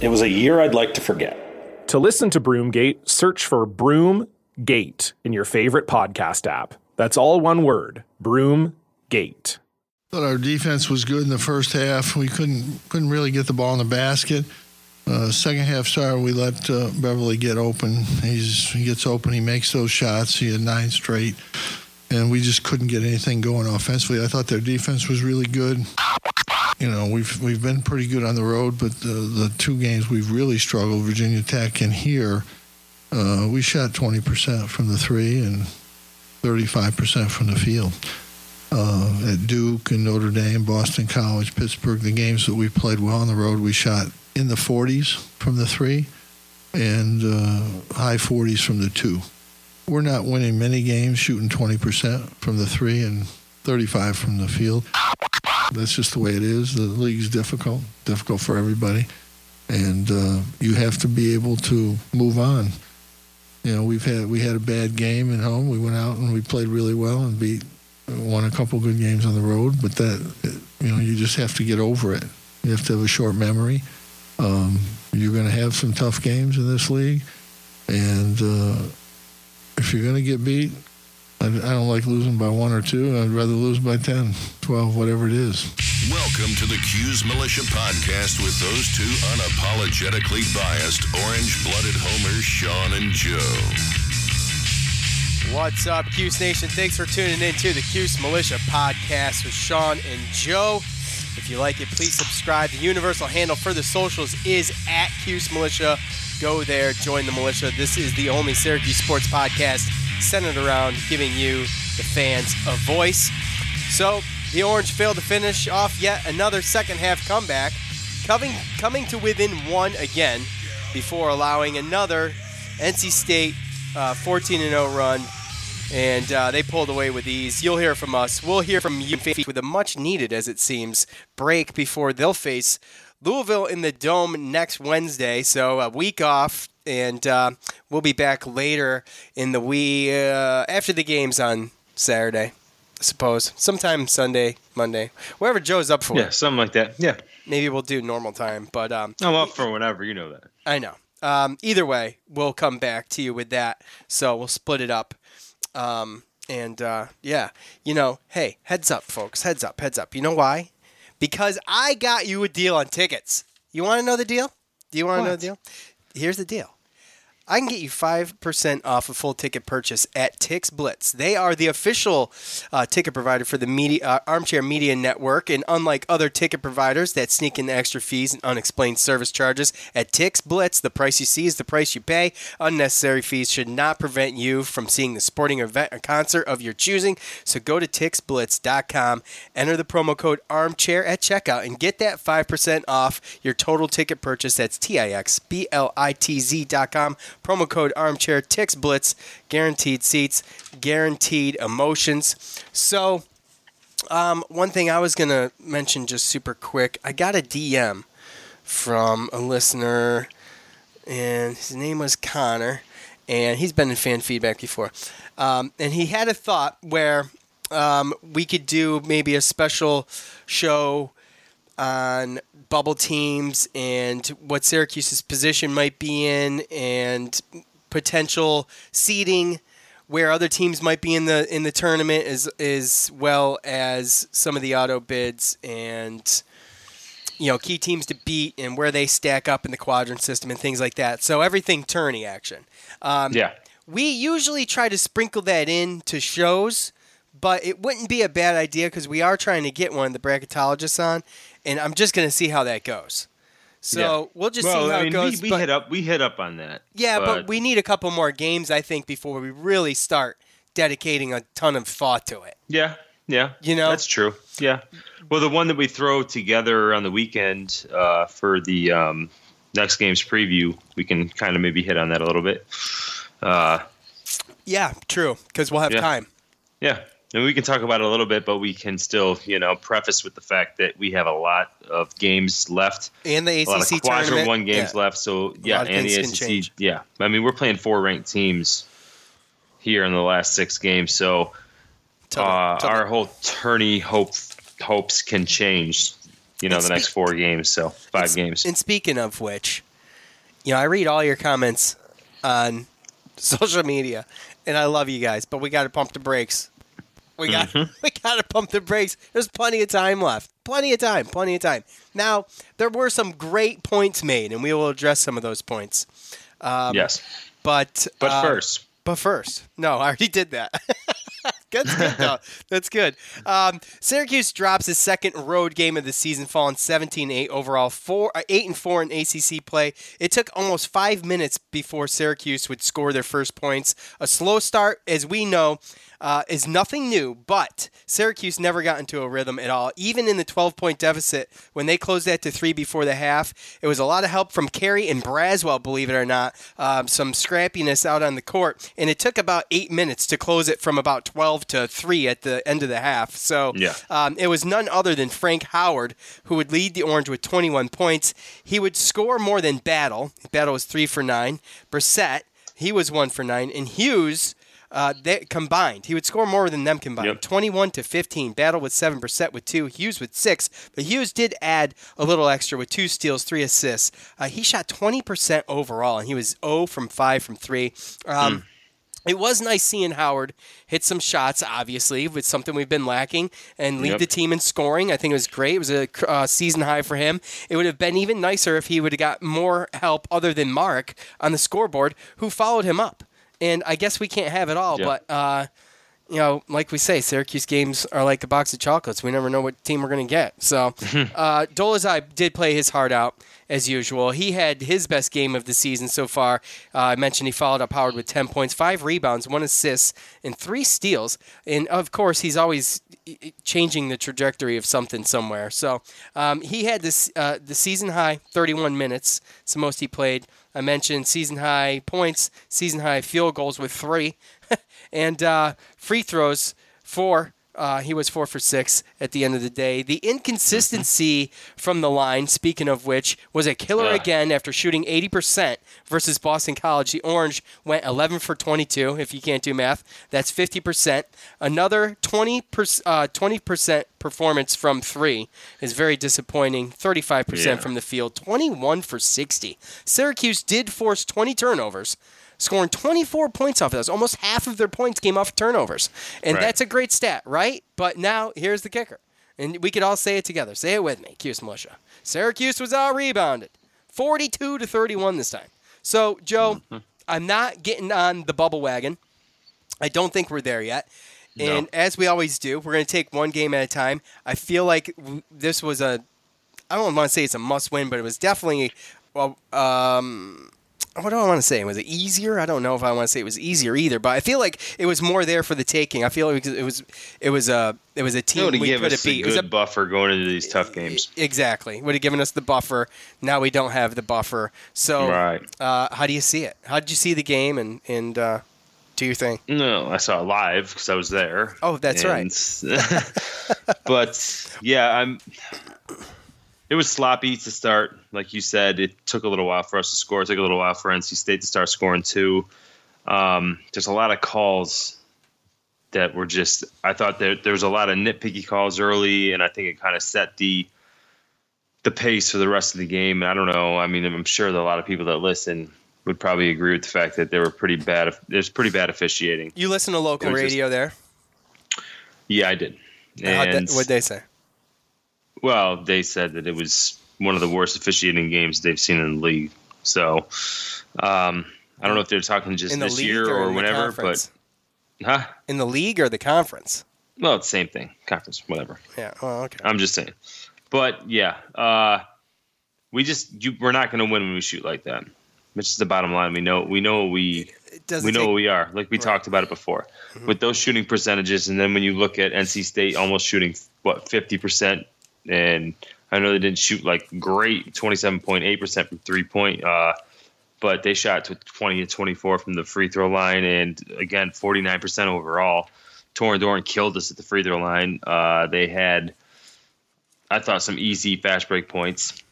It was a year I'd like to forget. To listen to Broomgate, search for Broomgate in your favorite podcast app. That's all one word Broomgate. Thought our defense was good in the first half. We couldn't couldn't really get the ball in the basket. Uh, second half sorry, we let uh, Beverly get open. He's, he gets open, he makes those shots. He had nine straight and we just couldn't get anything going offensively. I thought their defense was really good. You know, we've we've been pretty good on the road, but the the two games we've really struggled, Virginia Tech and here, uh, we shot 20% from the three and 35% from the field. Uh, at Duke and Notre Dame, Boston College, Pittsburgh, the games that we played well on the road, we shot in the 40s from the three and uh, high 40s from the two we're not winning many games shooting 20% from the three and 35 from the field. That's just the way it is. The league's difficult, difficult for everybody. And uh, you have to be able to move on. You know, we've had we had a bad game at home. We went out and we played really well and beat won a couple good games on the road. But that you know, you just have to get over it. You have to have a short memory. Um, you're going to have some tough games in this league, and uh, if you're going to get beat, I, I, don't like losing by one or two. I'd rather lose by 10, 12, whatever it is. Welcome to the Cuse Militia podcast with those two unapologetically biased, orange blooded homers, Sean and Joe. What's up, Cuse Nation? Thanks for tuning in to the Cuse Militia podcast with Sean and Joe. If you like it, please subscribe. The universal handle for the socials is at Cuse Militia. Go there, join the militia. This is the only Syracuse sports podcast centered around giving you, the fans, a voice. So the Orange failed to finish off yet another second half comeback, coming, coming to within one again before allowing another NC State uh, 14 0 run. And uh, they pulled away with ease. You'll hear from us. We'll hear from you with a much needed, as it seems, break before they'll face Louisville in the Dome next Wednesday, so a week off, and uh, we'll be back later in the week uh, after the games on Saturday, I suppose. Sometime Sunday, Monday, wherever Joe's up for. Yeah, something like that. Yeah. Maybe we'll do normal time, but um, I'm up for whatever. You know that. I know. Um, either way, we'll come back to you with that. So we'll split it up. Um, and uh, yeah, you know, hey, heads up, folks. Heads up, heads up. You know why? Because I got you a deal on tickets. You want to know the deal? Do you want to know the deal? Here's the deal. I can get you 5% off a full ticket purchase at Tix Blitz. They are the official uh, ticket provider for the media, uh, Armchair Media Network. And unlike other ticket providers that sneak in the extra fees and unexplained service charges, at Tix Blitz, the price you see is the price you pay. Unnecessary fees should not prevent you from seeing the sporting event or concert of your choosing. So go to TixBlitz.com, enter the promo code Armchair at checkout, and get that 5% off your total ticket purchase. That's T I X B L I T Z.com Promo code Armchair Tix Blitz. Guaranteed seats, guaranteed emotions. So, um, one thing I was gonna mention just super quick. I got a DM from a listener, and his name was Connor, and he's been in fan feedback before. Um, and he had a thought where um, we could do maybe a special show on bubble teams and what Syracuse's position might be in and potential seeding where other teams might be in the in the tournament as as well as some of the auto bids and you know key teams to beat and where they stack up in the quadrant system and things like that. So everything tourney action. Um, yeah. We usually try to sprinkle that in to shows, but it wouldn't be a bad idea because we are trying to get one of the bracketologists on, and I'm just going to see how that goes. So Yeah. we'll just well, see how I mean, it goes. we, we but- hit up we hit up on that. yeah, but, we need a couple more games, I think, before we really start dedicating a ton of thought to it. Yeah, yeah. You know? that's true. Yeah. Well, the one that we throw together on the weekend uh, for the um, next game's preview, we can kind of maybe hit on that a little bit. Uh, Yeah, true, because we'll have Yeah. time. yeah, and we can talk about it a little bit, but we can still, you know, preface with the fact that we have a lot of games left. And the ACC a lot of ACC quadrant one games yeah. left. So yeah, and the things can SEC. change. Yeah, I mean we're playing four ranked teams here in the last six games, so uh, our whole tourney hope hopes can change. You know, And the next four games, so five games. And speaking of which, you know, I read all your comments on social media, and I love you guys, but we got to pump the brakes. We got Mm-hmm. we got to pump the brakes. There's plenty of time left. Plenty of time. Plenty of time. Now there were some great points made, and we will address some of those points. yes, But but uh, first, but first, no, I already did that. That's good though. That's good. Um, Syracuse drops his second road game of the season, falling 17-8 overall, four uh, eight and four in ACC play. It took almost five minutes before Syracuse would score their first points. A slow start, as we know, uh, is nothing new, but Syracuse never got into a rhythm at all. Even in the 12-point deficit, when they closed that to three before the half, it was a lot of help from Carey and Braswell, believe it or not. Um, some scrappiness out on the court, and it took about eight minutes to close it from about 12 to three at the end of the half. So Yeah. um, it was none other than Frank Howard who would lead the Orange with 21 points. He would score more than Battle. Battle was three for nine. Brissett, he was one for nine, and Hughes. Uh, they combined, he would score more than them combined. Yep. 21 to 15. Battle with seven percent with two. Hughes with six, but Hughes did add a little extra with two steals, three assists. Uh, he shot 20 percent overall, and he was 0 from five from three. Um, It was nice seeing Howard hit some shots, obviously, with something we've been lacking, and lead Yep. the team in scoring. I think it was great. It was a uh, season high for him. It would have been even nicer if he would have got more help other than Marek on the scoreboard, who followed him up. And I guess we can't have it all, Yeah. but. Uh, you know, like we say, Syracuse games are like a box of chocolates. We never know what team we're going to get. So, uh, Dolezaj did play his heart out as usual. He had his best game of the season so far. Uh, I mentioned he followed up Howard with 10 points, five rebounds, one assist, and three steals. And of course, he's always changing the trajectory of something somewhere. So, um, he had this uh, the season high 31 minutes. It's the most he played. I mentioned season high points, season high field goals with three, and uh, free throws four. Uh, he was four for six at the end of the day. The inconsistency from the line, speaking of which, was a killer Yeah. again after shooting 80% versus Boston College. The Orange went 11 for 22. If you can't do math, that's 50%. Another 20 uh, 20% performance from three is very disappointing. 35% Yeah. from the field, 21 for 60. Syracuse did force 20 turnovers scoring 24 points off of those. Almost half of their points came off turnovers. And Right. that's a great stat, right? But now here's the kicker. And we could all say it together. Say it with me, Cuse Militia. Syracuse was out rebounded. 42 to 31 this time. So, Joe, Mm-hmm. I'm not getting on the bubble wagon. I don't think we're there yet. And as we always do, we're going to take one game at a time. I feel like this was a I don't want to say it's a must win, but it was definitely well um what do I want to say? Was it easier? I don't know if I want to say it was easier either, but I feel like it was more there for the taking. I feel like it was it was a it was a team to we give could us a. Good a buffer going into these tough games. Exactly. Would have given us the buffer. Now we don't have the buffer. So, Right. uh, how do you see it? How did you see the game and and uh, do your thing? No, I saw it live because I was there. Oh, that's right. right. but yeah, I'm. It was sloppy to start, like you said. It took a little while for us to score. It took a little while for NC State to start scoring too. Um, there's a lot of calls that were just. I thought there there was a lot of nitpicky calls early, and I think it kind of set the the pace for the rest of the game. And I don't know. I mean, I'm sure that a lot of people that listen would probably agree with the fact that they were pretty bad. There's pretty bad officiating. You listen to local was just- radio there. Yeah, I did. How'd And what'd they say? Well, they said that it was one of the worst officiating games they've seen in the league. So um, I don't know if they're talking just this year or, or in whenever, the but huh? In the league or the conference? Well, it's the same thing. Conference, whatever. Yeah. Well, okay. I'm just saying. But yeah, uh, we just you, we're not going to win when we shoot like that. Which is the bottom line. We know we know we we know take- what we are. Like we talked about it before with those shooting percentages, and then when you look at NC State almost shooting what 50 percent, and I know they didn't shoot like great 27.8 percent from three point. Uh, but they shot to 20 to 24 from the free throw line, and again 49% overall. Torin Dorn killed us at the free throw line. Uh, they had, I thought, some easy fast break points,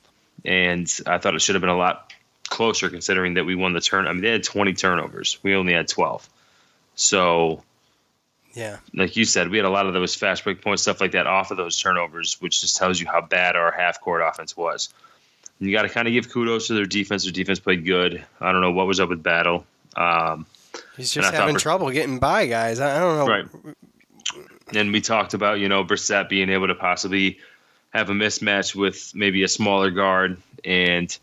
and I thought it should have been a lot closer considering that we won the turn. I mean, they had 20 turnovers. We only had 12. So, Yeah. like you said, we had a lot of those fast break points, stuff like that, off of those turnovers, which just tells you how bad our half court offense was. And you got to kind of give kudos to their defense. Their defense played good. I don't know what was up with Battle. Um, He's just having trouble getting by, guys. I I don't know. Right. And we talked about, you know, Brissett being able to possibly have a mismatch with maybe a smaller guard. And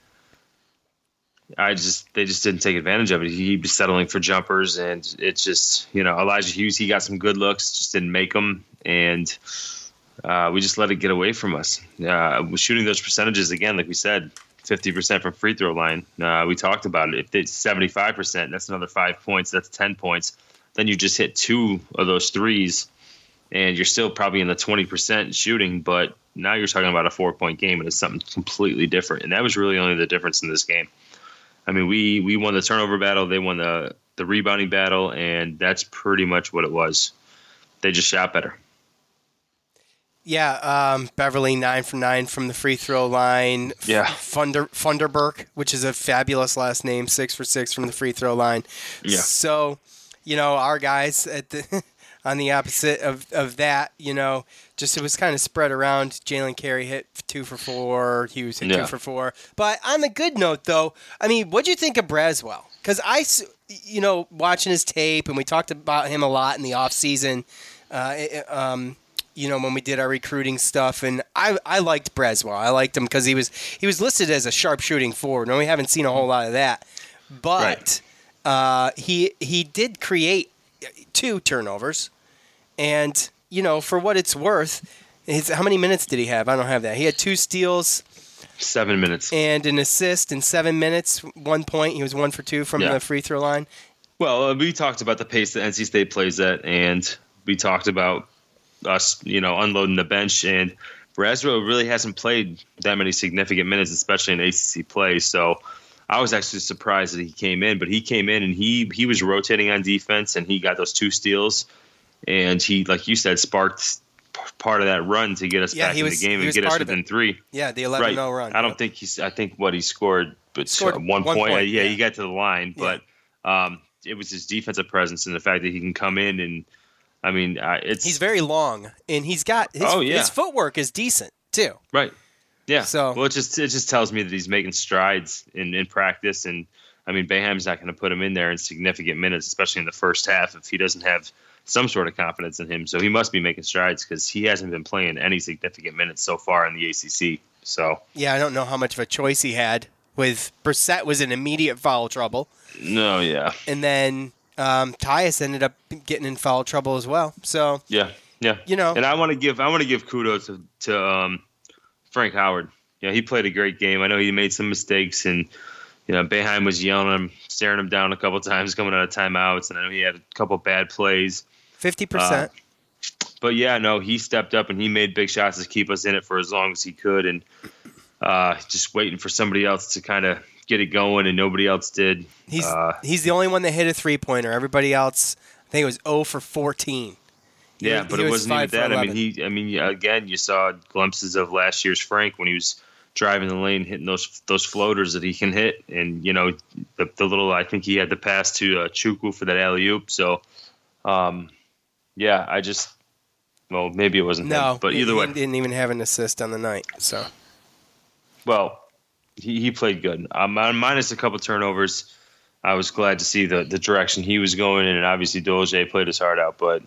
I just, they just didn't take advantage of it. He was settling for jumpers. And it's just, you know, Elijah Hughes, he got some good looks, just didn't make them. And uh, we just let it get away from us. Uh, shooting those percentages again, like we said, 50% from free throw line. Uh, we talked about it. If it's 75%, that's another five points. That's 10 points. Then you just hit two of those threes, and you're still probably in the 20% shooting. But now you're talking about a four point game, and it's something completely different. And that was really only the difference in this game. I mean, we we won the turnover battle. They won the the rebounding battle, and that's pretty much what it was. They just shot better. Yeah, um, Beverly nine from nine from the free throw line. Yeah. Funder Funderburk, which is a fabulous last name, six for six from the free throw line. Yeah. So, you know, our guys at the on the opposite of, of that, you know, just it was kind of spread around. Jalen Carey hit two for four. Hughes hit Yeah. two for four. But on the good note, though, I mean, what'd you think of Braswell? Because I, you know, watching his tape, and we talked about him a lot in the off season. Uh, it- um, you know, when we did our recruiting stuff, and I, I liked Braswell. I liked him because he was he was listed as a sharp shooting forward, and we haven't seen a whole lot of that. But uh, he he did create two turnovers, and you know, for what it's worth, his, how many minutes did he have? I don't have that. He had two steals Seven minutes. and an assist in seven minutes. One point. He was one for two from Yeah. the free throw line. Well, uh, we talked about the pace that NC State plays at, and we talked about us, you know, unloading the bench. And Braswell really hasn't played that many significant minutes, especially in ACC play. So I was actually surprised that he came in, but he came in and he he was rotating on defense, and he got those two steals, and he, like you said, sparked part of that run to get us Yeah, back in was- the game and get us within it. three. Yeah, the 11 right. 0 run. I don't Yep. think he's. I think what he scored, but Scored one, one point. point, Yeah, yeah. he got to the line, but um, it was his defensive presence and the fact that he can come in and, I mean, uh, it's He's very long, and he's got his, Oh, yeah. his footwork is decent too. right. Yeah. So- well, it just it just tells me that he's making strides in in practice, and I mean, Boeheim's not going to put him in there in significant minutes, especially in the first half, if he doesn't have some sort of confidence in him. So he must be making strides because he hasn't been playing any significant minutes so far in the ACC. So Yeah, I don't know how much of a choice he had. With Brissett was in immediate foul trouble, no, yeah, and then um, Tyus ended up getting in foul trouble as well. So Yeah, yeah. You know. and I want to give I want to give kudos to, to um, Frank Howard. Yeah, he played a great game. I know he made some mistakes, and you know Boeheim was yelling at him, staring him down a couple times, coming out of timeouts, and I know he had a couple bad plays. fifty percent. But yeah, no, he stepped up and he made big shots to keep us in it for as long as he could, and uh, just waiting for somebody else to kind of get it going, and nobody else did. He's uh, he's the only one that hit a three pointer. Everybody else, I think it was zero for fourteen. He Yeah, was- but he it was wasn't even that. I mean, he. I mean, again, you saw glimpses of last year's Frank when he was driving the lane, hitting those those floaters that he can hit, and you know, the, the little. I think he had the pass to uh, Chukwu for that alley oop. So, um, yeah, I just. Well, maybe it wasn't No, him, but either he way, didn't even have an assist on the night. So well, he, he played good. Um, minus a couple turnovers. I was glad to see the, the direction he was going in, and obviously Doje played his heart out. But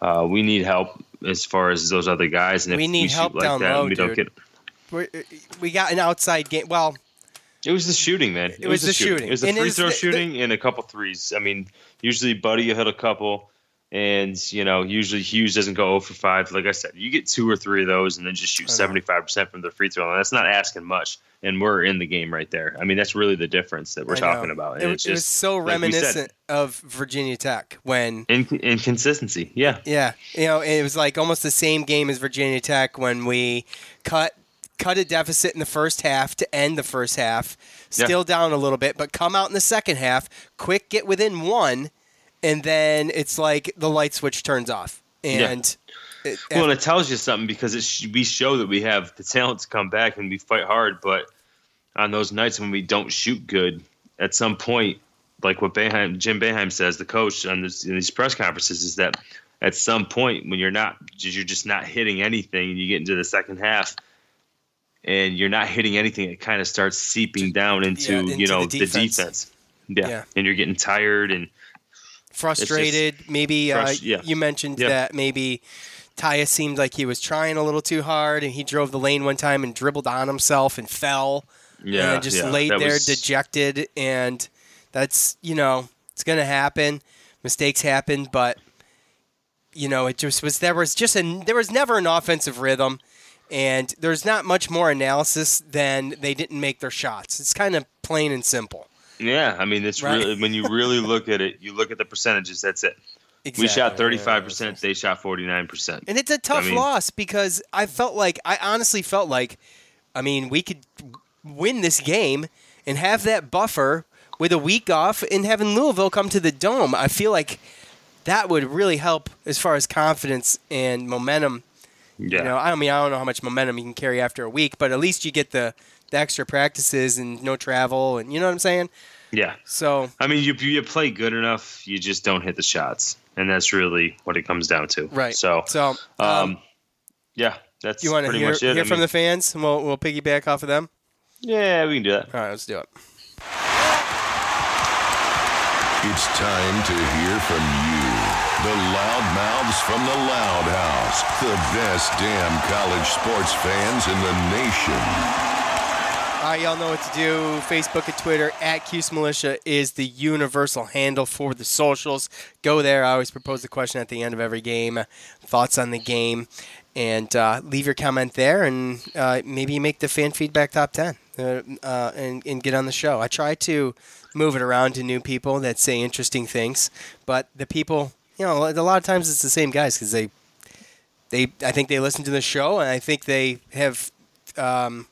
uh, we need help as far as those other guys, and if We need shoot help like down that, low, we don't dude. get. we we got an outside game. Well, It was the shooting, man. It, was the shooting. It was the And free throw the- shooting and a couple threes. I mean, usually Buddy hit a couple. And you know, usually Hughes doesn't go 0 for five. Like I said, you get two or three of those, and then just shoot 75 percent from the free throw line. That's not asking much, and we're in the game right there. I mean, that's really the difference that we're talking about. It, it's just was so like we said, reminiscent of Virginia Tech when in, inconsistency. Yeah, Yeah, you know, it was like almost the same game as Virginia Tech when we cut cut a deficit in the first half to end the first half, Yeah. still down a little bit, but come out in the second half, quick get within one, and then it's like the light switch turns off, and it, Well, and it tells you something because it sh- we show that we have the talent to come back and we fight hard. But on those nights when we don't shoot good, at some point, like what Boeheim, Jim Boeheim says, the coach on this, in these press conferences, is that at some point when you're not, you're just not hitting anything, and you get into the second half, and you're not hitting anything, it kind of starts seeping down into, Yeah, into you know the the defense. defense. Yeah. Yeah. and you're getting tired and frustrated. maybe uh, yeah. you mentioned Yeah. that maybe Tyus seemed like he was trying a little too hard, and he drove the lane one time and dribbled on himself and fell. Yeah, and just yeah, laid that there was- dejected. And that's you know it's gonna happen. Mistakes happen, but you know it just was there was just a there was never an offensive rhythm. And there's not much more analysis than they didn't make their shots. It's kind of plain and simple. Yeah, I mean, it's Right. really when you really look at it, you look at the percentages. That's it. we shot thirty five percent. They shot forty nine percent. And it's a tough mean- loss because I felt like I honestly felt like I mean, we could win this game and have that buffer with a week off and having Louisville come to the dome. I feel like that would really help as far as confidence and momentum. Yeah, You know, I mean, I don't know how much momentum you can carry after a week, but at least you get the, the extra practices and no travel, and you know what I'm saying. yeah. So I mean, you you play good enough, you just don't hit the shots, and that's really what it comes down to. right. So, so um, um, yeah, that's you want to pretty hear, much it. hear I from mean, the fans, and we'll we'll piggyback off of them. Yeah, we can do that. All right, let's do it. It's time to hear from you. The loudmouths from the Loud House. The best damn college sports fans in the nation. All right, y'all know what to do. Facebook and Twitter at Cuse Militia is the universal handle for the socials. Go there. I always propose the question at the end of every game. Thoughts on the game, and uh, leave your comment there, and uh, maybe you make the fan feedback top ten, uh, uh, and, and get on the show. I try to move it around to new people that say interesting things, but the people, you know, a lot of times it's the same guys because they, they, I think they listen to the show, and I think they have. Um,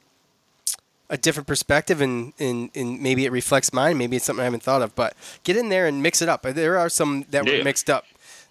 a different perspective and, and, and maybe it reflects mine. Maybe it's something I haven't thought of. But get in there and mix it up. There are some that were mixed up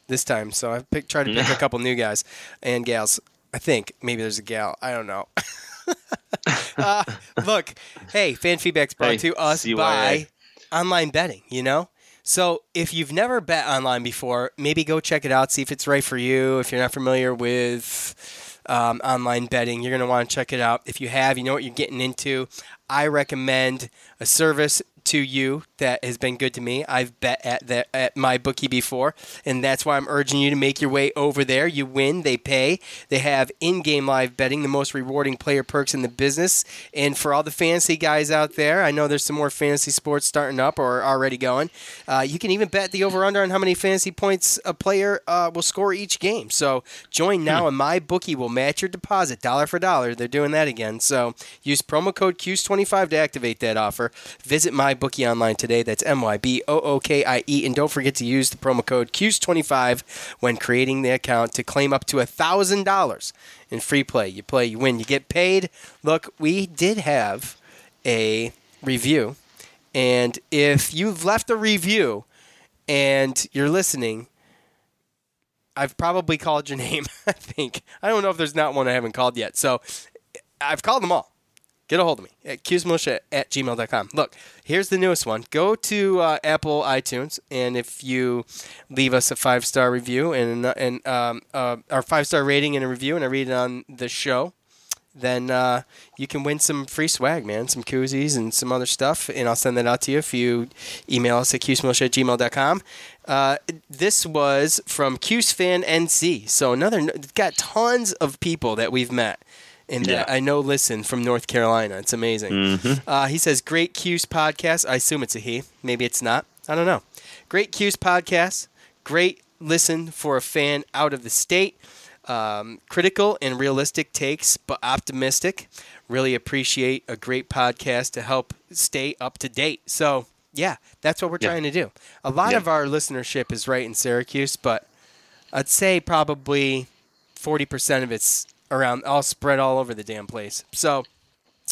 this time, so I picked, tried to pick a couple new guys and gals. I think maybe there's a gal. I don't know. uh, look, hey, fan feedback's brought Hey, to us CYA. by online betting. You know. So if you've never bet online before, maybe go check it out, see if it's right for you. If you're not familiar with um, online betting, you're going to want to check it out. If you have, you know what you're getting into. I recommend a service to you that has been good to me. I've bet at the, at my bookie before, and that's why I'm urging you to make your way over there. You win, they pay. They have in-game live betting, the most rewarding player perks in the business. And for all the fantasy guys out there, I know there's some more fantasy sports starting up or already going. Uh, you can even bet the over/under on how many fantasy points a player uh, will score each game. So join now, and my bookie will match your deposit dollar for dollar. They're doing that again. So use promo code QS25 to activate that offer. Visit my bookie online today. That's M Y B O O K I E, and don't forget to use the promo code CUES25 when creating the account to claim up to thousand dollars in free play. You play, you win, you get paid. Look, we did have a review, and if you've left a review and you're listening, I've probably called your name. I think I don't know if there's not one I haven't called yet. So I've called them all. Get a hold of me at qsmilitia at gmail.com. Look, here's the newest one. Go to uh, Apple iTunes, and if you leave us a five star review and and um, uh, our five star rating and a review, and I read it on the show, then uh, you can win some free swag, man, some koozies and some other stuff, and I'll send that out to you if you email us at qsmilitia at gmail.com. Uh, this was from QSFanNC. So another, got tons of people that we've met and Yeah. I know listen from North Carolina. It's amazing. Uh, he says, Great Cuse podcast. I assume it's a he. Maybe it's not. I don't know. Great Cuse podcast. Great listen for a fan out of the state. Um, critical and realistic takes, but optimistic. Really appreciate a great podcast to help stay up to date. So, yeah, that's what we're Yeah. trying to do. A lot Yeah. of our listenership is right in Syracuse, but I'd say probably 40% of it's around, all spread all over the damn place. So,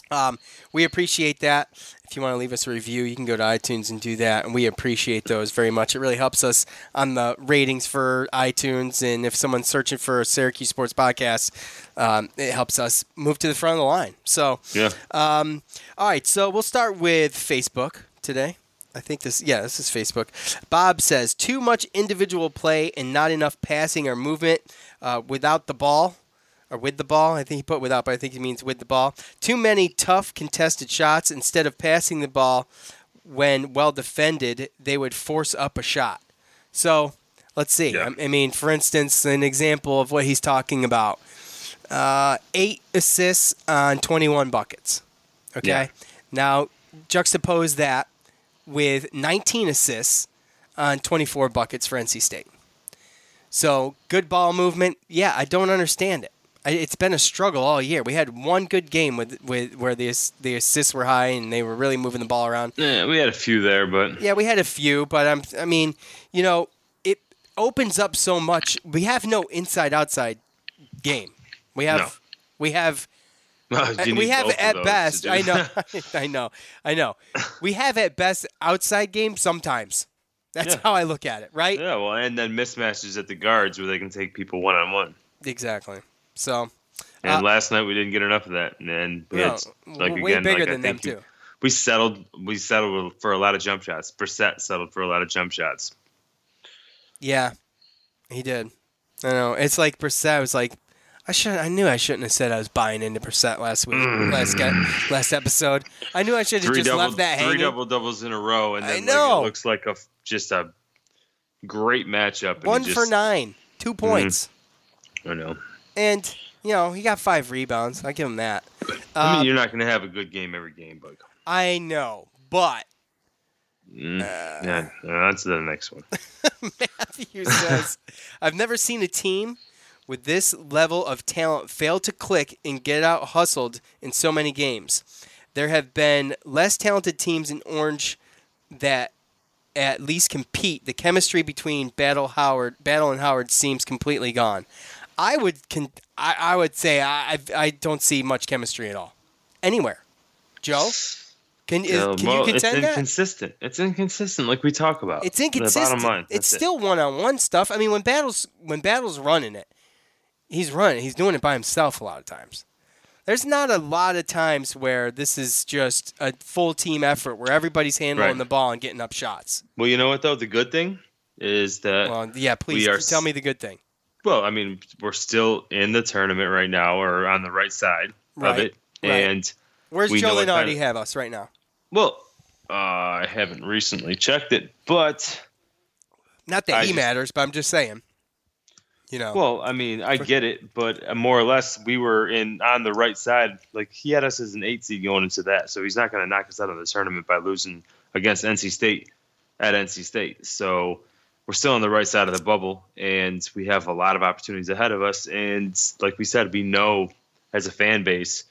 um, we appreciate that. If you want to leave us a review, you can go to iTunes and do that, and we appreciate those very much. It really helps us on the ratings for iTunes, and if someone's searching for a Syracuse Sports Podcast, um, it helps us move to the front of the line. So, Yeah. um, all right, so we'll start with Facebook today. I think this, yeah, this is Facebook. Bob says too much individual play and not enough passing or movement uh, without the ball, or with the ball. I think he put without, but I think he means with the ball. Too many tough contested shots instead of passing the ball when well defended, they would force up a shot. So let's see. I, I mean, for instance, an example of what he's talking about: uh, eight assists on 21 buckets. Okay. Yeah. Now juxtapose that with 19 assists on 24 buckets for NC State. So good ball movement. Yeah, I don't understand it. It's been a struggle all year. We had one good game with, with where the the assists were high and they were really moving the ball around. Yeah, we had a few there, but Yeah, we had a few, but I'm, I mean, you know, it opens up so much. We have no inside outside game. We have No. we have You uh, we have at best. I know. I know, I know. We have at best outside game sometimes. That's Yeah. how I look at it, right? Yeah, well, and then mismatches at the guards where they can take people one on one. Exactly. So And Uh, last night we didn't get enough of that, and No, had like way again, bigger like, I than them, think we- too. We settled. We settled for a lot of jump shots. Brissett settled for a lot of jump shots. yeah, he did. I know. It's like Brissett was like, I should. I knew I shouldn't have said I was buying into Brissett last week, last ge- last episode. I knew I should have Mm. Three just double, left that three hanging. double doubles in a row, and I then like, know. it looks like a just a great matchup. One it for nine, two points, I know. And you know he got five rebounds. I give him that. I mean, you're not going to have a good game every game, but I know, but mm, Uh. yeah, that's the next one. Matthew says, I've never seen a team with this level of talent fail to click and get out hustled in so many games. There have been less talented teams in Orange that at least compete. The chemistry between Battle Howard, Battle and Howard seems completely gone. I would con- I, I would say I, I don't see much chemistry at all anywhere. Joe, can is, Yeah, can you it's contend that? inconsistent. It's inconsistent, like we talk about. It's The inconsistent. bottom line. It's That's still one on one stuff. I mean, when battles when battles running it, he's running. He's doing it by himself a lot of times. There's not a lot of times where this is just a full team effort where everybody's handling Right. the ball and getting up shots. Well, you know what though? The good thing is that Well, yeah, please are tell me the good thing. Well, I mean, we're still in the tournament right now, or on the right side Right, of it, right. and Where's Joe Lunardi have us right now? well, uh, I haven't recently checked it, but Not that I he just- matters, but I'm just saying. You know, well, I mean, I get it, but more or less, we were in on the right side. Like he had us as an eight seed going into that, so he's not going to knock us out of the tournament by losing against NC State at NC State. So we're still on the right side of the bubble, and we have a lot of opportunities ahead of us. And like we said, we know as a fan base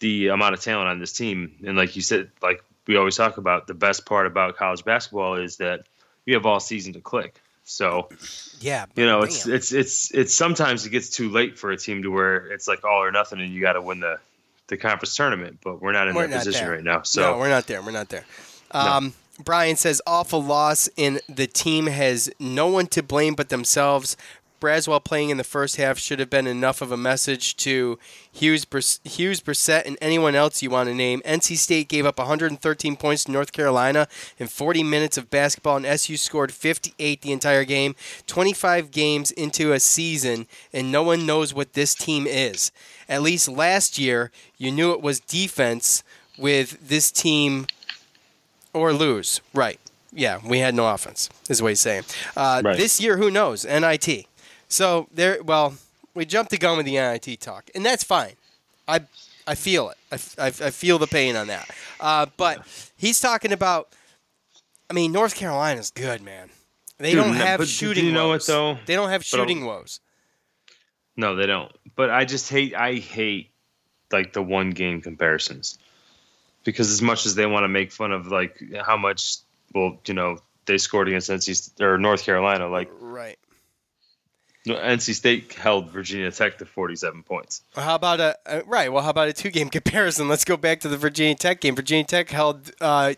the amount of talent on this team. And like you said, like we always talk about, the best part about college basketball is that you have all season to click. So yeah, you know, it's it's it's it's sometimes it gets too late for a team to where it's like all or nothing, and you got to win the the conference tournament. But we're not in We're that position there. right now. So no, we're not there. We're not there. Um, Brian says awful loss, and the team has no one to blame but themselves. Braswell playing in the first half should have been enough of a message to Hughes, Hughes, Brissett, and anyone else you want to name. NC State gave up 113 points to North Carolina in 40 minutes of basketball, and SU scored 58 the entire game. 25 games into a season, and no one knows what this team is. At least last year, you knew it was defense with this team or lose. Right. Yeah, we had no offense, is what he's saying. Uh, Right. This year, who knows? NIT. So there. Well, we jumped the gun with the NIT talk, and that's fine. I I feel it. I, I feel the pain on that. Uh, but he's talking about. I mean, North Carolina's good, man. They Dude, don't have shooting. do you know what, woes. though? They don't have But, shooting woes. No, they don't. But I just hate I hate like the one game comparisons. Because as much as they want to make fun of like how much well, you know, they scored against NC or North Carolina, like Right. NC State held Virginia Tech to 47 points. Well, how about a uh, right? Well, how about a two-game comparison? Let's go back to the Virginia Tech game. Virginia Tech held uh,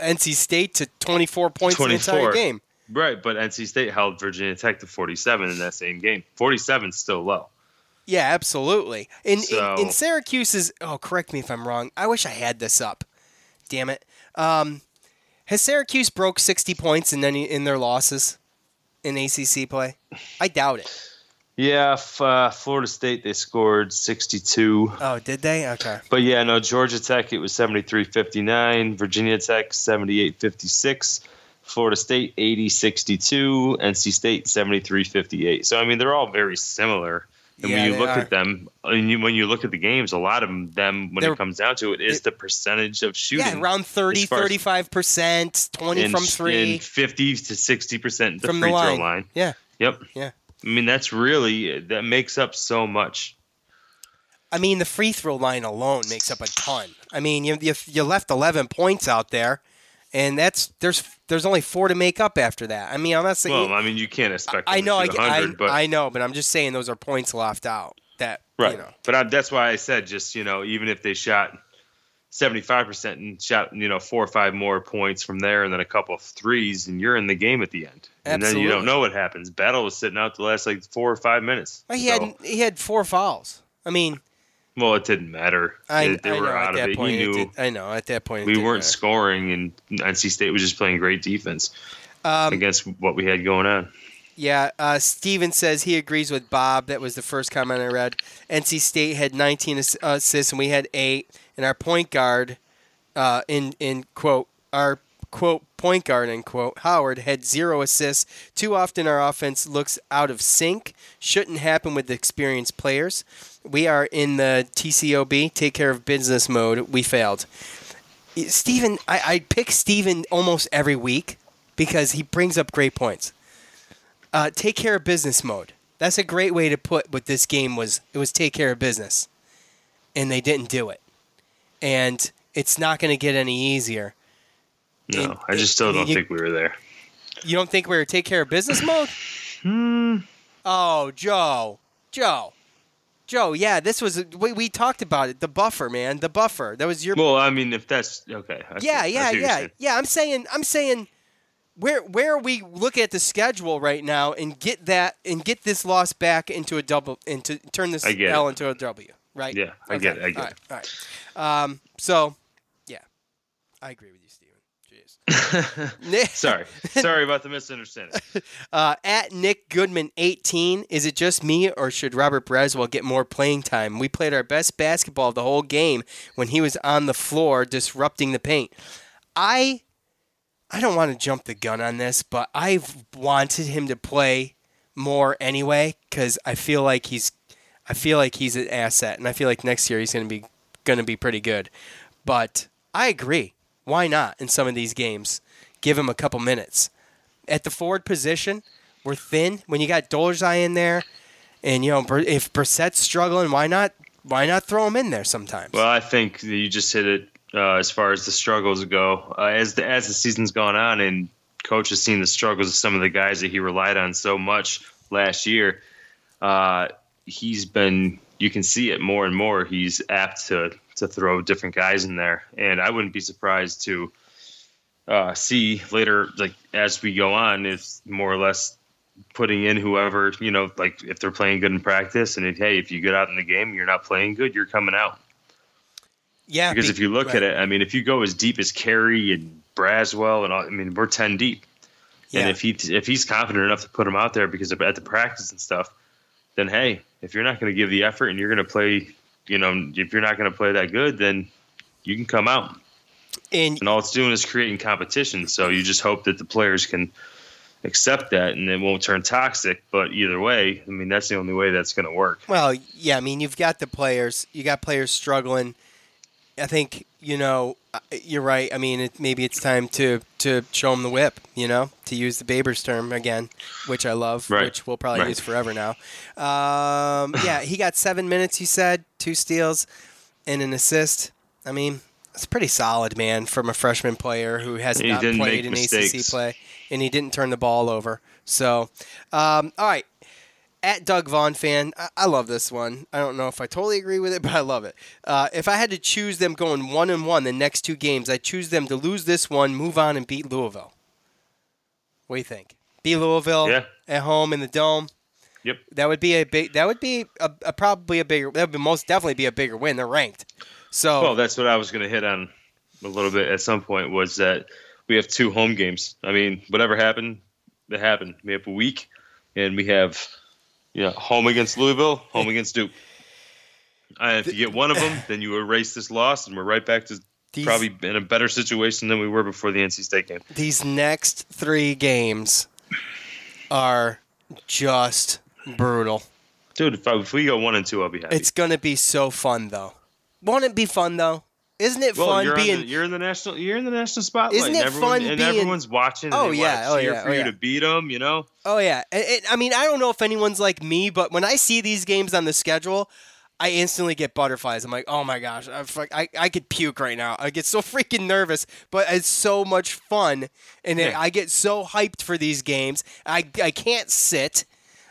NC State to 24 points in the entire game. Right, but NC State held Virginia Tech to 47 in that same game. 47 is still low. Yeah, absolutely. In, So- in in Syracuse's oh, correct me if I'm wrong. I wish I had this up. Damn it. Um, has Syracuse broke 60 points in any in their losses in ACC play? I doubt it. Yeah, f- uh, Florida State they scored 62. Oh, did they? Okay. But yeah, no, Georgia Tech it was 73-59, Virginia Tech 78-56, Florida State 80-62, NC State 73-58. So I mean, they're all very similar. And Yeah, when you look are. at them, and you, when you look at the games, a lot of them, when They're- it comes down to it, is the percentage of shooting. Yeah, around 30, as far as- 35%, 20 and, from three. and 50 to 60 percent the From the line. throw line. Yeah. Yep. Yeah. I mean, that's really that makes up so much. I mean, the free throw line alone makes up a ton. I mean, you, you, you left 11 points out there, and that's there's there's only four to make up after that. I mean, I'm not saying. Well, I mean, you can't expect. I know, I, I, but I know, but I'm just saying those are points left out. That right. you know, But I, that's why I said just you know even if they shot seventy five percent and shot you know four or five more points from there and then a couple of threes and you're in the game at the end. And then you don't know what happens. Battle was sitting out the last like four or five minutes. Well, he So- had he had four fouls. I mean, well, it didn't matter. I, they I were know out at of that it. point. he it knew did- I know at that point it we weren't matter. scoring, and NC State was just playing great defense Um, against what we had going on. Yeah, uh, Steven says he agrees with Bob. That was the first comment I read. NC State had 19 assists and we had eight. And our point guard, uh, in in quote, our quote point guard end quote Howard had zero assists. Too often our offense looks out of sync. Shouldn't happen with experienced players. We are in the TCOB, take care of business mode. We failed. Steven, I, I pick Steven almost every week because he brings up great points uh, take care of business mode. That's a great way to put what this game was. It was take care of business, and they didn't do it. And it's not going to get any easier. No, And- I just still don't you- think we were there. You don't think we were take care of business mode? Hmm. Oh, Joe, Joe, Joe. Yeah, this was we, we talked about it. The buffer, man, the buffer. That was your. Well, I mean, if that's okay. Yeah, yeah, see what you're yeah, yeah. I'm saying, I'm saying, where where we look at the schedule right now and get that and get this loss back into a double into turn this L it. into a W, right? Yeah, I get it, I get all it. right, All right. Um, so, yeah, I agree with you. Sorry, sorry about the misunderstanding. Uh, at Nick Goodman 18, is it just me or should Robert Braswell get more playing time? We played our best basketball the whole game when he was on the floor disrupting the paint. I I don't want to jump the gun on this, but I've wanted him to play more anyway cuz I feel like he's I feel like he's an asset and I feel like next year he's going to be going to be pretty good. But I agree. Why not in some of these games? Give him a couple minutes at the forward position, we're thin. When you got Dolezaj in there, and you know if Brissett's struggling, why not? Why not throw him in there sometimes? Well, I think you just hit it uh, as far as the struggles go. Uh, as the as the season's gone on, and coach has seen the struggles of some of the guys that he relied on so much last year. Uh, he's been you can see it more and more. He's apt to to throw different guys in there, and I wouldn't be surprised to uh, see later, like as we go on, if more or less putting in whoever you know, like if they're playing good in practice, and if, hey, if you get out in the game, you're not playing good, you're coming out. yeah, Because be- if you look right. at it, I mean, if you go as deep as Carey and Braswell and all, I mean, we're ten deep. Yeah. And if he if he's confident enough to put him out there because of, at the practice and stuff, then hey, if you're not going to give the effort and you're going to play, you know, if you're not going to play that good, then you can come out. and And all it's doing is creating competition. So you just hope that the players can accept that and it won't turn toxic. But either way, I mean, that's the only way that's going to work. well, yeah, I mean you've got the players, you got players struggling, I think you know uh, you're right. I mean, it, maybe it's time to to show him the whip. You know, to use the Babers term again, which I love, Right. which we'll probably Right. use forever now. Um, yeah, he got seven minutes. You said two steals and an assist. I mean, it's pretty solid, man, from a freshman player who has He not played an mistakes. ACC play, and he didn't turn the ball over. So, um, all right. At Doug Vaughn fan, I, I love this one. I don't know if I totally agree with it, but I love it. Uh, if I had to choose them going one and one the next two games, I'd choose them to lose this one, move on, and beat Louisville. What do you think? Beat Louisville Yeah. at home in the dome. Yep. That would be a big. That would be a, a probably a bigger. That would most definitely be a bigger win. They're ranked. So Well, that's what I was going to hit on a little bit at some point was that we have two home games. I mean, whatever happened, that happened. We have a week, and we have you know, home against Louisville, home against Duke. And if you get one of them, then you erase this loss, and we're right back to These- probably in a better situation than we were before the NC State game. these next three games are just brutal. Dude, if, I, if we go one and two, I'll be happy. It's gonna be so fun though. Won't it be fun though? Isn't it well, fun you're, being? the, you're in the national. You're in the national spotlight. Isn't and it everyone, fun And being- everyone's watching. And Oh, yeah, oh, yeah, for oh, you yeah. to beat them. You know. oh yeah. It, it- I mean, I don't know if anyone's like me, but when I see these games on the schedule, I instantly get butterflies. I'm like, oh my gosh, I, I, I could puke right now. I get so freaking nervous, but it's so much fun, and it, Yeah. I get so hyped for these games. I I can't sit.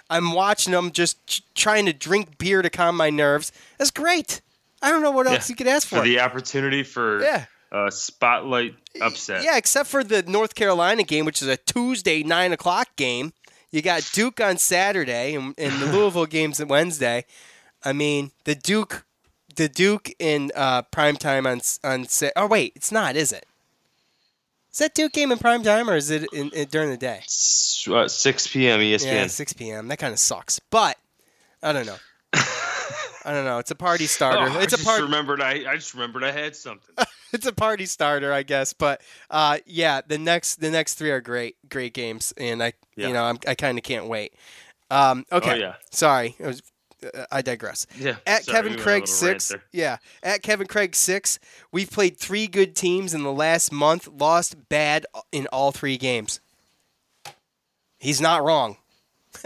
I'm watching them, just ch- trying to drink beer to calm my nerves. That's great. I don't know what else Yeah. you could ask for. for the opportunity for Yeah. a spotlight upset. Yeah, except for the North Carolina game, which is a Tuesday nine o'clock game. You got Duke on Saturday, and, and the Louisville game's on Wednesday. I mean, the Duke, the Duke in uh, prime time on on. Oh wait, it's not, is it? Is that Duke game in prime time, or is it in, in, during the day? Uh, 6 p.m. ESPN. Yeah, 6 p.m. That kind of sucks, but I don't know. I don't know. It's a party starter. Oh, it's I a just party. remembered. I, I just remembered I had something. it's a party starter, I guess. But uh, yeah, the next the next three are great, great games, and I Yeah. you know I'm, I kind of can't wait. Um, okay, Oh, yeah. sorry, it was, uh, I digress. Yeah, At sorry, Kevin we went on a Craig six, yeah, at Kevin Craig six, we've played three good teams in the last month, lost bad in all three games. He's not wrong.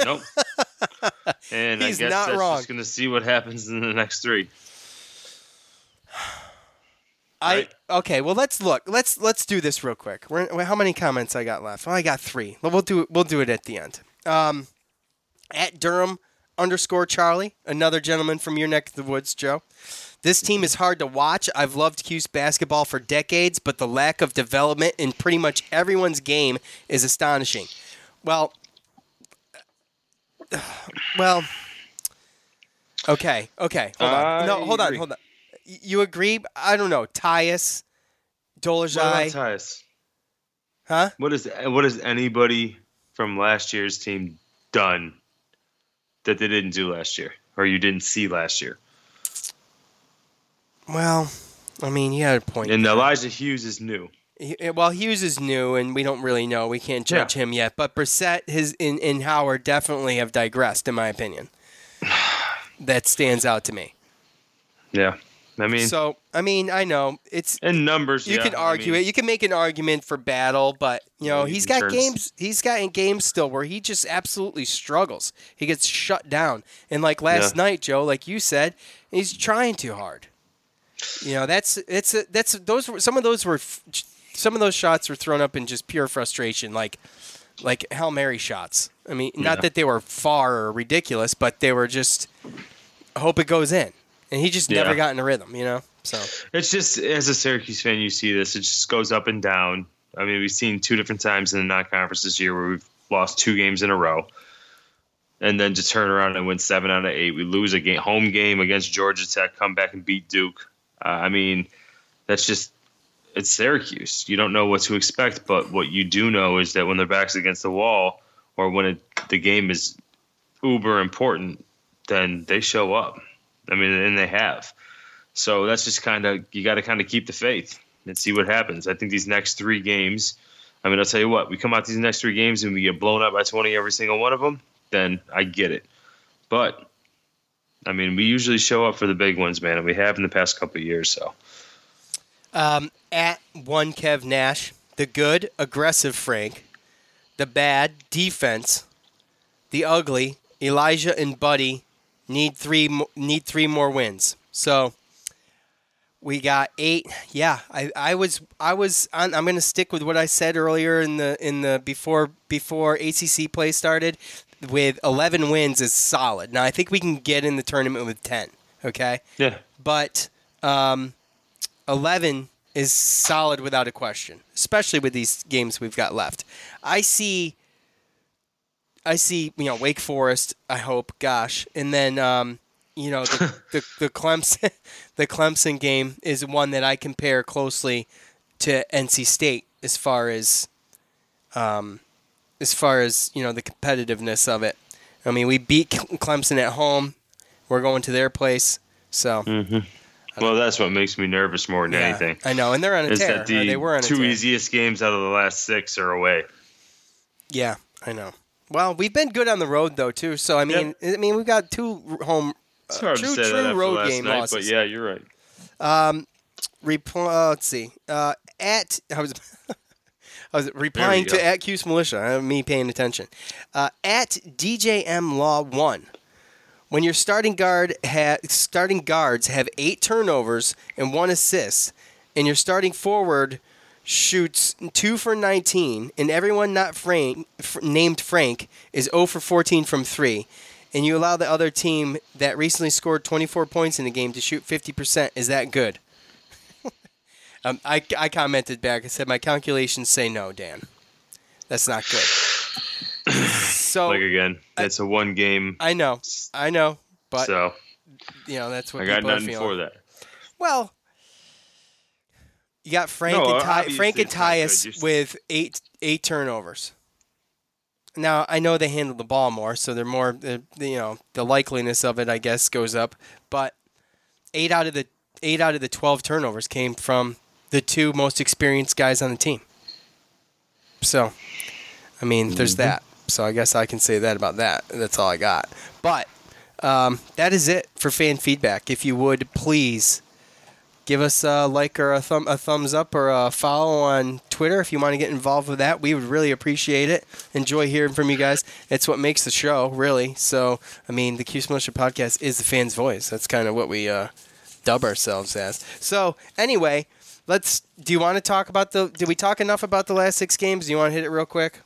Nope. And He's I guess not that's wrong. just going to see what happens in the next three. Right. I okay. Well, let's look. Let's let's do this real quick. We're, how many comments I got left? Well, I got three. Well, we'll do it. We'll do it at the end. Um, at Durham underscore Charlie, another gentleman from your neck of the woods, Joe. This team is hard to watch. I've loved Cuse basketball for decades, but the lack of development in pretty much everyone's game is astonishing. Well, well, okay, okay. Hold on. No, I hold on, agree. hold on. Y- You agree? I don't know. Tyus, What about Dolezaj, Tyus? huh? What is what has anybody from last year's team done that they didn't do last year, or you didn't see last year? Well, I mean, you had a point. And Elijah Hughes is new. He- eh, Well, Hughes is new, and we don't really know. We can't judge him yet. But Brissett, his and, and Howard definitely have digressed, in my opinion. that stands out to me. Yeah, I mean, So, I mean, I know it's in numbers, you yeah, could I argue mean, it. You can make an argument for battle, but you know he's got games. He's got in games still where he just absolutely struggles. He gets shut down, and like last Yeah. night, Joe, like you said, he's trying too hard. You know, that's it's a, that's those were some of those were f- some of those shots were thrown up in just pure frustration, like like hail mary shots. I mean, not Yeah. that they were far or ridiculous, but they were just hope it goes in, and he just never got in a rhythm. You know, so. It's just as a Syracuse fan, you see this. It just goes up and down. I mean, we've seen two different times in the non-conference this year where we've lost two games in a row, and then to turn around and win seven out of eight. We lose a game, home game against Georgia Tech, come back and beat Duke. Uh, I mean, that's just it's Syracuse. You don't know what to expect, but what you do know is that when their backs against the wall, or when it, the game is uber important, then they show up. I mean, and they have. So that's just kind of you got to kind of keep the faith and see what happens. I think these next three games. I mean, I'll tell you what. We come out these next three games and we get blown up by twenty every single one of them. Then I get it. But I mean, we usually show up for the big ones, man, and we have in the past couple of years. So Um, at one Kev Nash, the good aggressive Frank, the bad defense, the ugly Elijah and Buddy need three need three more wins. So we got eight. Yeah, I, I was I was on, I'm going to stick with what I said earlier in the in the before before ACC play started. With 11 wins is solid. Now I think we can get in the tournament with 10. Okay. Yeah. But um, 11 is solid without a question, especially with these games we've got left. I see. I see, you know, Wake Forest. I hope, gosh, and then um, you know the, the the Clemson the Clemson game is one that I compare closely to NC State as far as um, as far as you know the competitiveness of it. I mean, we beat Clemson at home. We're going to their place, so. Mm-hmm. Well, that's what makes me nervous more than Yeah, anything. I know, and they're on a tear. the they were on a two easiest games out of the last six are away? Yeah, I know. Well, we've been good on the road though too. So I mean, I mean, we've got two home, It's uh, hard true, to say true that after road game night, losses. but yeah, you're right. Um, repl- uh, let's see. Uh, at I was. I was replying go. to at Cuse Militia. uh, Me paying attention. Uh, at DJM Law One. When your starting guard ha- starting guards have eight turnovers and one assist, and your starting forward shoots two for 19, and everyone not Frank, f- named Frank is 0 for 14 from three, and you allow the other team that recently scored 24 points in the game to shoot 50%, is that good? um, I, I commented back. I said my calculations say no, Dan. That's not good. so like again, it's a one game, I know, I know, but so you know that's what I got nothing for that. Well, you got Frank No, and Ty- Frank and. Tyus with eight eight turnovers. Now I know they handle the ball more, so they're more the the, you know the likeliness of it I guess goes up. But eight out of the eight out of the twelve turnovers came from the two most experienced guys on the team. So, I mean, there's Mm-hmm. So I guess I can say that about that. That's all I got. But um, that is it for fan feedback. If you would please give us a like or a, thumb, a thumbs up or a follow on Twitter if you want to get involved with that. We would really appreciate it. Enjoy hearing from you guys. It's what makes the show, really. So, I mean, the Cuse Militia podcast is the fan's voice. That's kind of what we uh, dub ourselves as. So, anyway, let's. Do you want to talk about the? Did we talk enough about the last six games? Do you want to hit it real quick?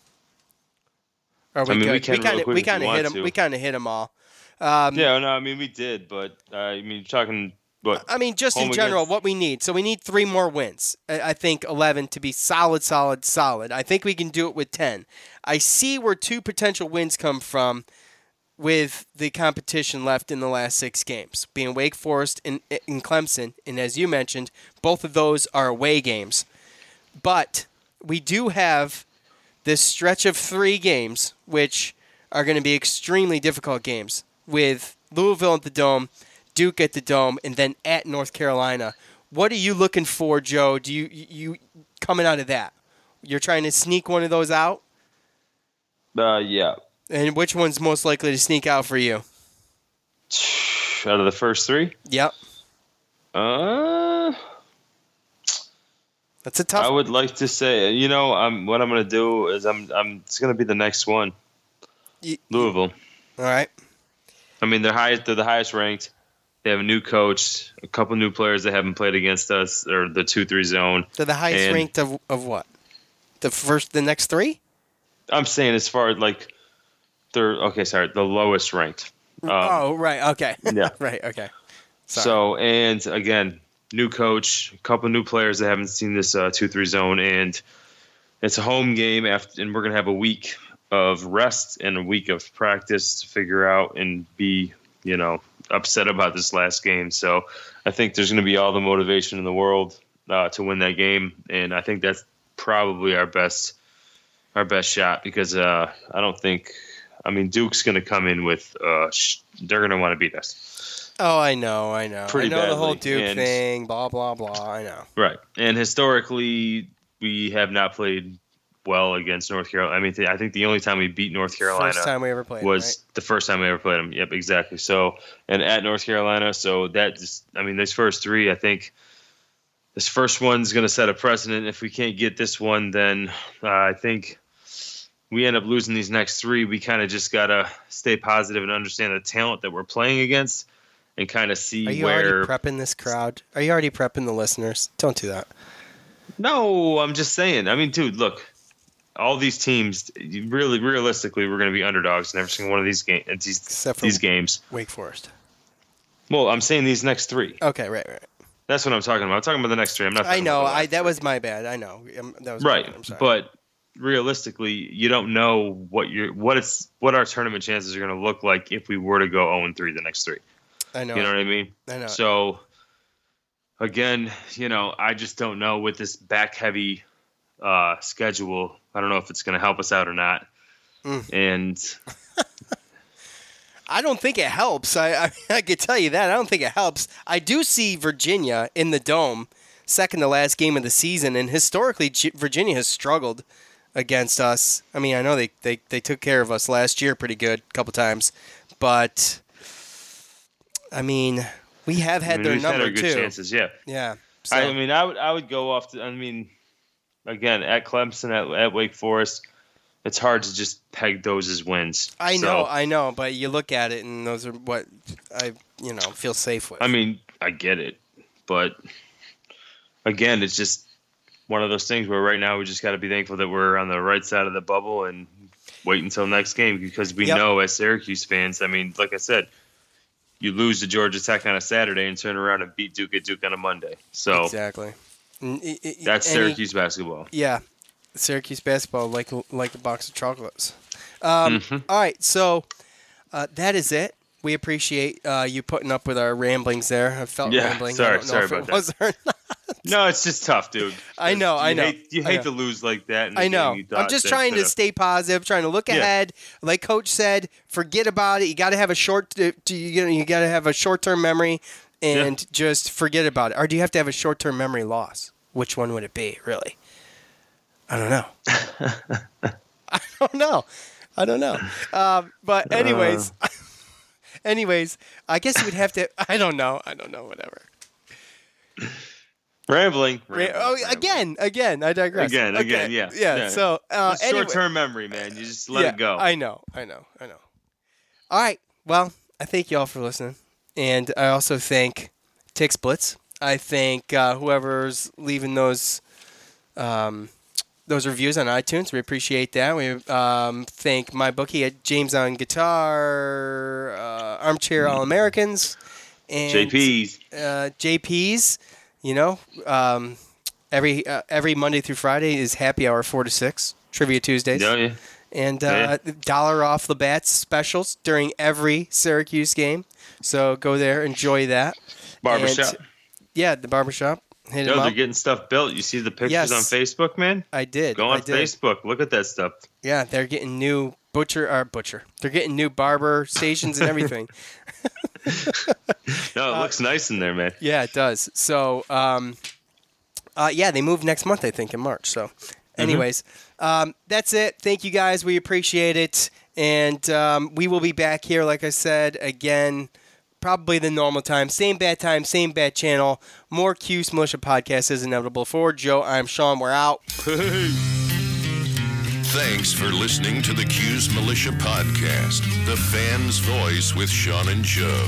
Or I mean, we can real kind of we kind of hit them. to. We kind of hit them all. Um, yeah, no, I mean we did, but uh, I mean talking what I mean, just in general, against- what we need. So we need three more wins. I think 11 to be solid, solid, solid. I think we can do it with 10. I see where two potential wins come from with the competition left in the last six games, being Wake Forest and, and Clemson. And as you mentioned, both of those are away games. But we do have this stretch of three games, which are going to be extremely difficult games, with Louisville at the Dome, Duke at the Dome, and then at North Carolina. What are you looking for, Joe? Do you you coming out of that? You're trying to sneak one of those out, Uh, yeah, and which one's most likely to sneak out for you? out of the first three, Yep, uh, that's a tough. I would like to say, you know, I'm what I'm gonna do is I'm I'm it's gonna be the next one, Y- Louisville. All right. I mean, they're highest. They're the highest ranked. They have a new coach, a couple new players that haven't played against us, or the two three zone. They're the highest And- ranked of of what? The first, the next three? I'm saying as far as like, they're okay. Sorry, the lowest ranked. Um, oh, right. Okay. yeah. right. Okay. Sorry. So and again, new coach, a couple new players that haven't seen this uh, two three zone, and it's a home game after, and we're gonna have a week of rest and a week of practice to figure out and be you know upset about this last game. So I think there's gonna be all the motivation in the world uh, to win that game, and I think that's probably our best our best shot because uh, I don't think. I mean, Duke's going to come in with. Uh, they're going to want to beat us. Oh, I know, I know. Pretty I know the whole Duke and- thing, blah blah blah. I know. Right. And historically, we have not played well against North Carolina. I mean, th- I think the only time we beat North Carolina First time we ever played. was right? the first time we ever played them. Yep, exactly. So, and at North Carolina, so that just, I mean, those first three, I think this first one's going to set a precedent. If we can't get this one, then uh, I think we end up losing these next three. We kind of just got to stay positive and understand the talent that we're playing against and kind of see Are you where. already prepping this crowd? Are you already prepping the listeners? Don't do that. No, I'm just saying. I mean, dude, look, all these teams, really, realistically, we're going to be underdogs in every single one of these games. These, Except for these games. Wake Forest. Well, I'm saying these next three. Okay, right, right. That's what I'm talking about. I'm talking about the next three. I'm not. I know. I that three. was my bad. I know. Um, that was right. I'm but realistically, you don't know what your what it's what our tournament chances are going to look like if we were to go 0 and 3 the next three. I know. You know what I mean? I know. So again, you know, I just don't know with this back heavy uh, schedule. I don't know if it's going to help us out or not. Mm. And I don't think it helps. I, I I could tell you that. I don't think it helps. I do see Virginia in the dome, second to last game of the season, and historically G- Virginia has struggled against us. I mean, I know they, they, they took care of us last year pretty good a couple times, but I mean, we have I had mean, their number had our good too. chances. Yeah. Yeah. So, I mean, I would I would go off. To, I mean, again, at Clemson, at, at Wake Forest, it's hard to just peg those as wins. I So, know, I know, but you look at it, and those are what I, you know, feel safe with. I mean, I get it, but again, it's just one of those things where right now we just got to be thankful that we're on the right side of the bubble and wait until next game because we Yep. know as Syracuse fans, I mean, like I said, you lose to Georgia Tech on a Saturday and turn around and beat Duke at Duke on a Monday. So exactly. N- i- i- that's any- Syracuse basketball. Yeah, Syracuse basketball, like like a box of chocolates. Um, Mhm. all right, so uh, that is it. We appreciate uh, you putting up with our ramblings there. I felt Yeah, rambling. sorry- I don't know sorry if about it that. or not. No, it's just tough, dude. I know, I know, hate- you I hate know. to lose like that. I know. I'm just trying to stay positive, trying to look Yeah. ahead. Like Coach said, forget about it. You got to have a short. uh, You you got to have a short term memory, and just forget about it. Or do you have to have a short term memory loss? Which one would it be? Really? I don't know. I don't know. I don't know. Um, but anyways, Uh. Anyways, I guess you would have to. I don't know. I don't know. Whatever. Rambling. Ra- rambling, oh, rambling. again, again. I digress. Again, Okay. again, yeah, yeah. yeah. So uh, anyway, short-term memory, man. You just let yeah, it go. I know, I know, I know. All right. Well, I thank you all for listening, and I also thank Tick Splits. I thank uh, whoever's leaving those um, those reviews on iTunes. We appreciate that. We um, thank my bookie at James on Guitar, uh, Armchair All Americans, and JP's. uh, JP's. You know, um, every uh, every Monday through Friday is happy hour four to six. Trivia Tuesdays Yeah, yeah. and uh, dollar off the bats specials during every Syracuse game. So go there, enjoy that. Barbershop. And, yeah, the barbershop. Hit Yo, they're up. getting stuff built. You see the pictures Yes. on Facebook, man? I did. Go on did. Facebook. Look at that stuff. Yeah, they're getting new butcher or butcher. They're getting new barber stations and everything. No, it Uh, looks nice in there, man. yeah, it does. So, um, uh, yeah, they move next month, I think, in March. So, Mm-hmm. anyways, um, that's it. Thank you guys. We appreciate it. And um, we will be back here, like I said, again, probably the normal time. Same bad time, same bad channel. More Cuse Militia podcast is inevitable. For Joe, I'm Sean. We're out. Thanks for listening to the Cuse Militia Podcast, the fan's voice with Sean and Joe.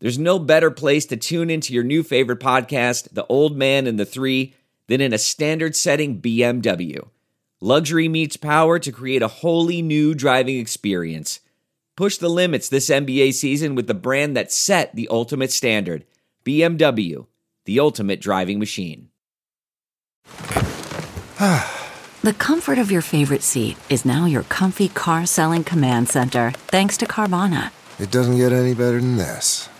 there's no better place to tune into your new favorite podcast, The Old Man and the Three, than in a standard setting BMW. Luxury meets power to create a wholly new driving experience. Push the limits this NBA season with the brand that set the ultimate standard BMW, the ultimate driving machine. the comfort of your favorite seat is now your comfy car selling command center, thanks to Carvana. It doesn't get any better than this.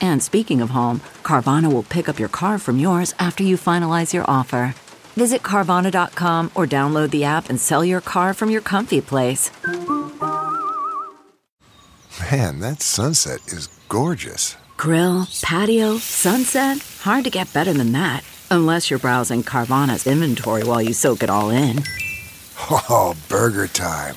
And speaking of home, Carvana will pick up your car from yours after you finalize your offer. Visit Carvana.com or download the app and sell your car from your comfy place. Man, that sunset is gorgeous. Grill, patio, sunset. Hard to get better than that. Unless you're browsing Carvana's inventory while you soak it all in. Oh, burger time.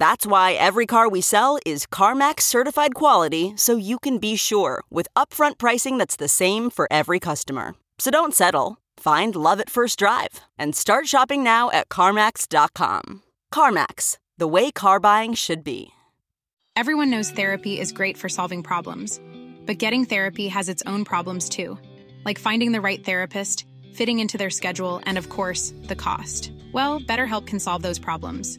That's why every car we sell is CarMax certified quality so you can be sure with upfront pricing that's the same for every customer. So don't settle. Find love at first drive and start shopping now at CarMax.com. CarMax, the way car buying should be. Everyone knows therapy is great for solving problems, but getting therapy has its own problems too, like finding the right therapist, fitting into their schedule, and of course, the cost. Well, BetterHelp can solve those problems.